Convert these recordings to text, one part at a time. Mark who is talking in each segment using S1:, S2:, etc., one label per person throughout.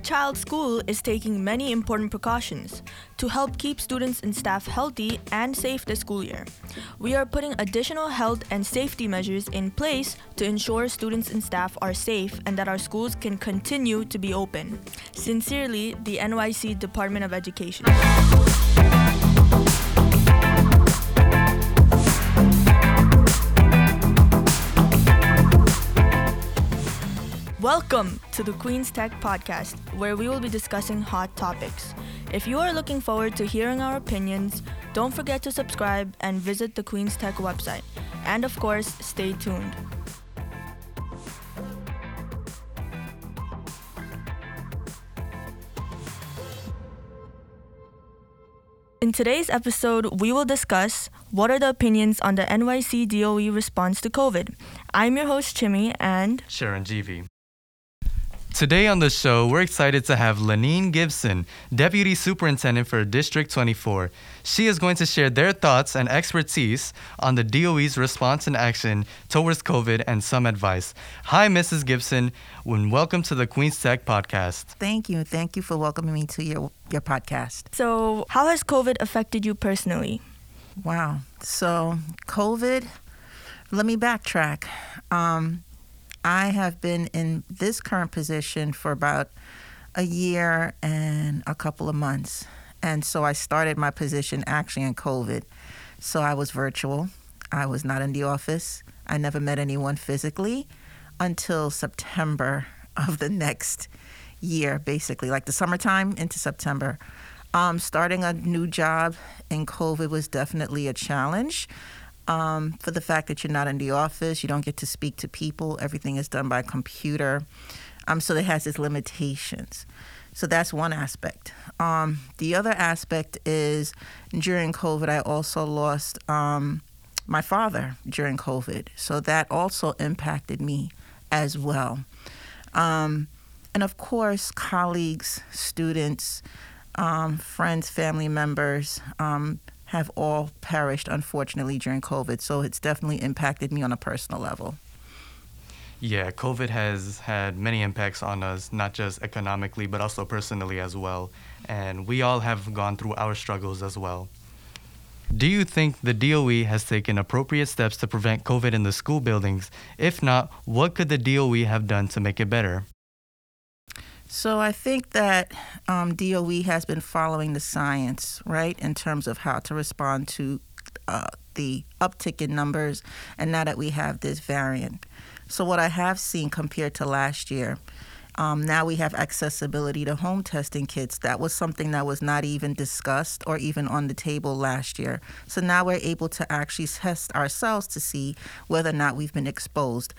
S1: child school is taking many important precautions to help keep students and staff healthy and safe this school year. We are putting additional health and safety measures in place to ensure students and staff are safe and that our schools can continue to be open. Sincerely, the NYC Department of Education. Welcome to the Queens Tech Podcast, where we will be discussing hot topics. If you are looking forward to hearing our opinions, don't forget to subscribe and visit the Queens Tech website. And of course, stay tuned. In today's episode, we will discuss what are the opinions on the NYC DOE response to COVID. I'm your host, Chemi, and
S2: Chiranjeevi. Today on the show, we're excited to have Lenine Gibson, Deputy Superintendent for District 24. She is going to share their thoughts and expertise on the DOE's response and action towards COVID and some advice. Hi, Mrs. Gibson, and welcome to the Queens Tech podcast.
S3: Thank you. Thank you for welcoming me to your, your podcast.
S1: so how has COVID affected you personally?
S3: Wow. So, COVID, let me backtrack. Um, I have been in this current position for about a year and a couple of months. And so I started my position actually in COVID. So I was virtual. I was not in the office. I never met anyone physically until September of the next year, basically, like the summertime into September. Um, starting a new job in COVID was definitely a challenge um, for the fact that you're not in the office, you don't get to speak to people, everything is done by computer. Um, so it has its limitations. So that's one aspect. Um, the other aspect is during COVID, I also lost um, my father during COVID. So that also impacted me as well. Um, and of course, colleagues, students, um, friends, family members have all perished, unfortunately, during COVID. So it's definitely impacted me on a personal level.
S2: Yeah, COVID has had many impacts on us, not just economically, but also personally as well. And we all have gone through our struggles as well. Do you think the DOE has taken appropriate steps to prevent COVID in the school buildings? If not, what could the DOE have done to make it better?
S3: So I think that um, DOE has been following the science, right, in terms of how to respond to uh, the uptick in numbers, and now that we have this variant. So what I have seen compared to last year, um, now we have accessibility to home testing kits. That was something that was not even discussed or even on the table last year. So now we're able to actually test ourselves to see whether or not we've been exposed.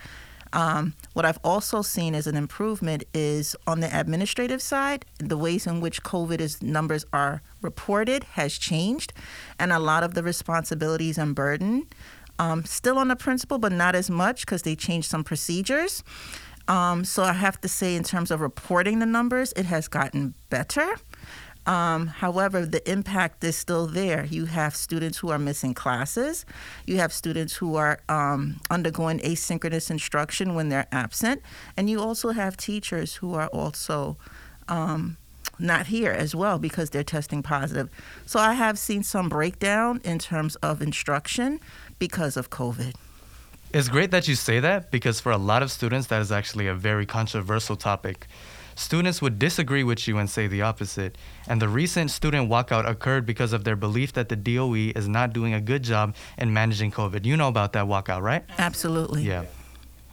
S3: Um, what I've also seen as an improvement is on the administrative side, the ways in which COVID is, numbers are reported has changed, and a lot of the responsibilities and burden um, still on the principal, but not as much because they changed some procedures. Um, so I have to say, in terms of reporting the numbers, it has gotten better. Um, however, the impact is still there. You have students who are missing classes. You have students who are um, undergoing asynchronous instruction when they're absent. And you also have teachers who are also um, not here as well because they're testing positive. So I have seen some breakdown in terms of instruction because of COVID.
S2: It's great that you say that because for a lot of students, that is actually a very controversial topic. Students would disagree with you and say the opposite. And the recent student walkout occurred because of their belief that the DOE is not doing a good job in managing COVID. You know about that walkout, right?
S3: Absolutely.
S2: Yeah.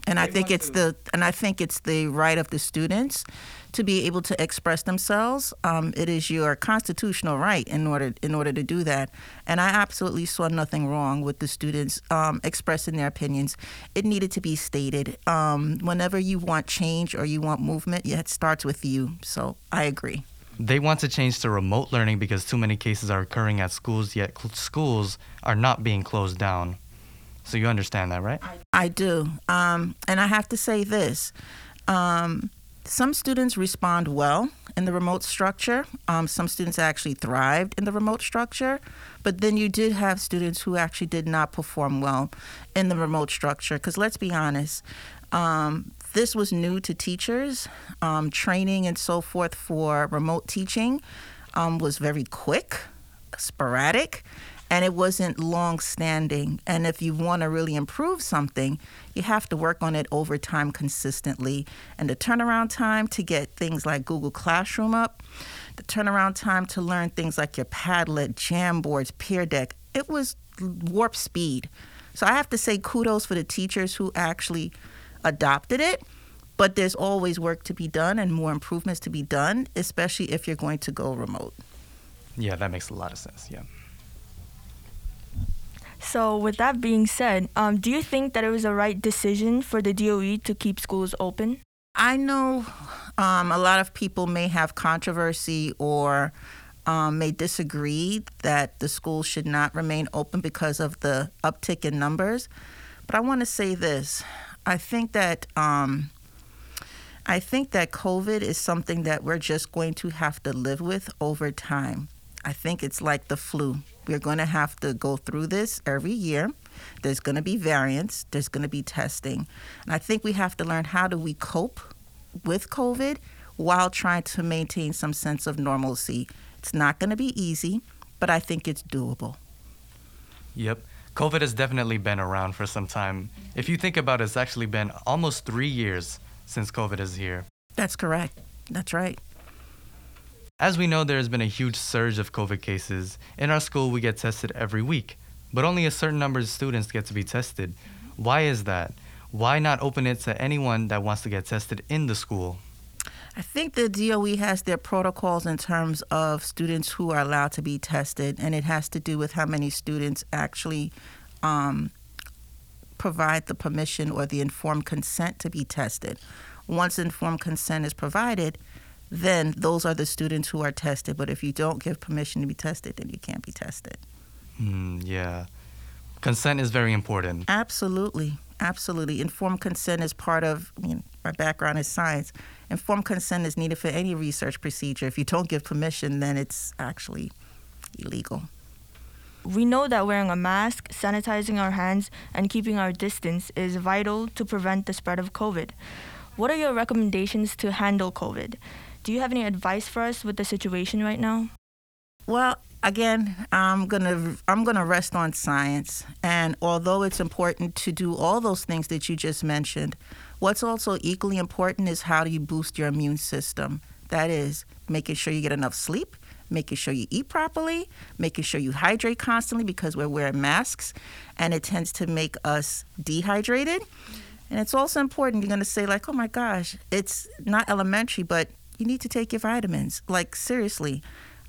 S3: And I think it's the and I think it's the right of the students to be able to express themselves. Um, it is your constitutional right in order in order to do that. And I absolutely saw nothing wrong with the students um, expressing their opinions. It needed to be stated. Um, whenever you want change or you want movement, it starts with you. So I agree.
S2: They want to change to remote learning because too many cases are occurring at schools, yet schools are not being closed down. So you understand that, right?
S3: I do. Um, and I have to say this. Um, some students respond well in the remote structure. Um, some students actually thrived in the remote structure. But then you did have students who actually did not perform well in the remote structure. Because let's be honest, um, this was new to teachers. Um, training and so forth for remote teaching um, was very quick, sporadic, and it wasn't long standing. And if you want to really improve something, you have to work on it over time consistently. And the turnaround time to get things like Google Classroom up, the turnaround time to learn things like your Padlet, Jamboards, Pear Deck, it was warp speed. So I have to say kudos for the teachers who actually adopted it. But there's always work to be done and more improvements to be done, especially if you're going to go remote.
S2: Yeah, that makes a lot of sense. Yeah.
S1: So, with that being said, um, do you think that it was a right decision for the DOE to keep schools open?
S3: I know um, a lot of people may have controversy or um, may disagree that the schools should not remain open because of the uptick in numbers. But I want to say this: I think that um, I think that COVID is something that we're just going to have to live with over time. I think it's like the flu. We're going to have to go through this every year. There's going to be variants. There's going to be testing, and I think we have to learn how do we cope with COVID while trying to maintain some sense of normalcy it's not going to be easy, but I think it's doable.
S2: Yep. COVID has definitely been around for some time. If you think about it, it's actually been almost three years since COVID is here.
S3: That's correct. That's right.
S2: As we know, there has been a huge surge of COVID cases. In our school, we get tested every week, but only a certain number of students get to be tested. Why is that? Why not open it to anyone that wants to get tested in the school?
S3: I think the DOE has their protocols in terms of students who are allowed to be tested, and it has to do with how many students actually um, provide the permission or the informed consent to be tested. Once informed consent is provided, then those are the students who are tested. But if you don't give permission to be tested, then you can't be tested.
S2: Mm, yeah. Consent is very important.
S3: Absolutely. Absolutely. Informed consent is part of, I mean, my background is science. Informed consent is needed for any research procedure. If you don't give permission, then it's actually illegal.
S1: We know that wearing a mask, sanitizing our hands, and keeping our distance is vital to prevent the spread of COVID. What are your recommendations to handle COVID? Do you have any advice for us with the situation right now?
S3: Well, again, I'm gonna I'm gonna rest on science, and although it's important to do all those things that you just mentioned, what's also equally important is how do you boost your immune system. That is making sure you get enough sleep, making sure you eat properly, making sure you hydrate constantly because we're wearing masks, and it tends to make us dehydrated. And it's also important. You're gonna say like, oh my gosh, it's not elementary, but you need to take your vitamins. Like seriously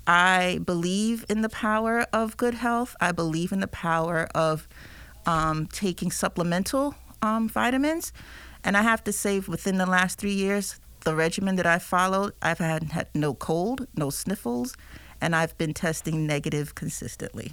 S3: I believe in the power of good health. I believe in the power of um, taking supplemental um, vitamins. And I have to say, within the last three years, the regimen that I followed, I've had, had no cold, no sniffles, and I've been testing negative consistently.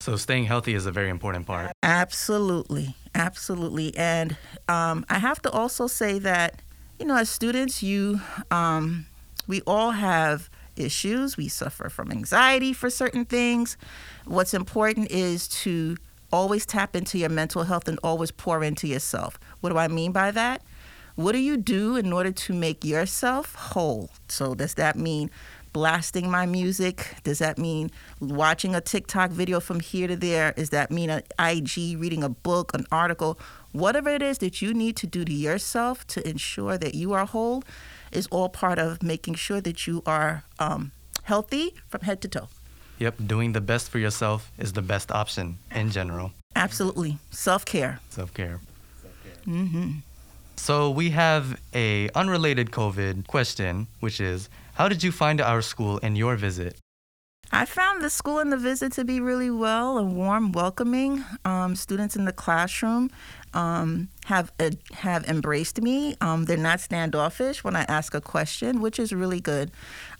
S2: So staying healthy is a very important part.
S3: Absolutely, absolutely. And um, I have to also say that, you know, as students, you, um, we all have issues. We suffer from anxiety for certain things. What's important is to always tap into your mental health and always pour into yourself. What do I mean by that? What do you do in order to make yourself whole? So, does that mean blasting my music? Does that mean watching a TikTok video from here to there? Does that mean an IG, reading a book, an article? Whatever it is that you need to do to yourself to ensure that you are whole, is all part of making sure that you are um, healthy from head to toe.
S2: Yep, doing the best for yourself is the best option in general.
S3: Absolutely, self care.
S2: Self care.
S3: Mm-hmm.
S2: So we have a unrelated COVID question, which is, how did you find our school in your visit?
S3: I found the school and the visit to be really well and warm, welcoming. Um, students in the classroom um, have uh, have embraced me. Um, they're not standoffish when I ask a question, which is really good.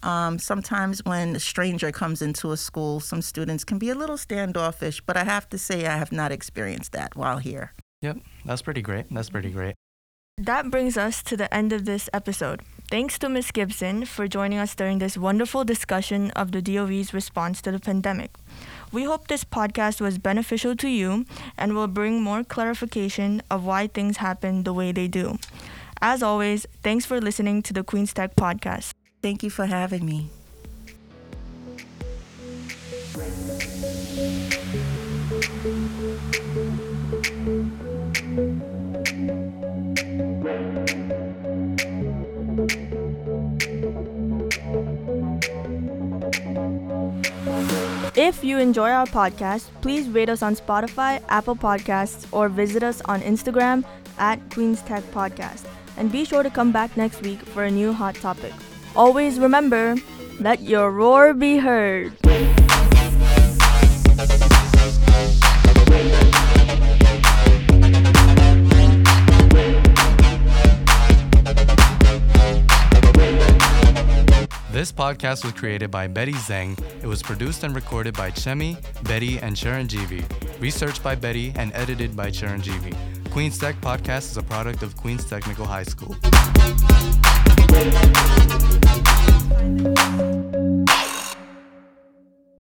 S3: Um, sometimes when a stranger comes into a school, some students can be a little standoffish, but I have to say I have not experienced that while here.
S2: Yep, that's pretty great. That's pretty great.
S1: That brings us to the end of this episode. Thanks to Ms. Gibson for joining us during this wonderful discussion of the DOE's response to the pandemic. We hope this podcast was beneficial to you and will bring more clarification of why things happen the way they do. As always, thanks for listening to the Queens Tech podcast.
S3: Thank you for having me.
S1: If you enjoy our podcast, please rate us on Spotify, Apple Podcasts, or visit us on Instagram at Queens Tech Podcast. And be sure to come back next week for a new hot topic. Always remember, let your roar be heard.
S2: This podcast was created by Betty Zhang. It was produced and recorded by Chemi, Betty, and Chiranjeevi. Researched by Betty and edited by Chiranjeevi. Queens Tech Podcast is a product of Queens Technical High School.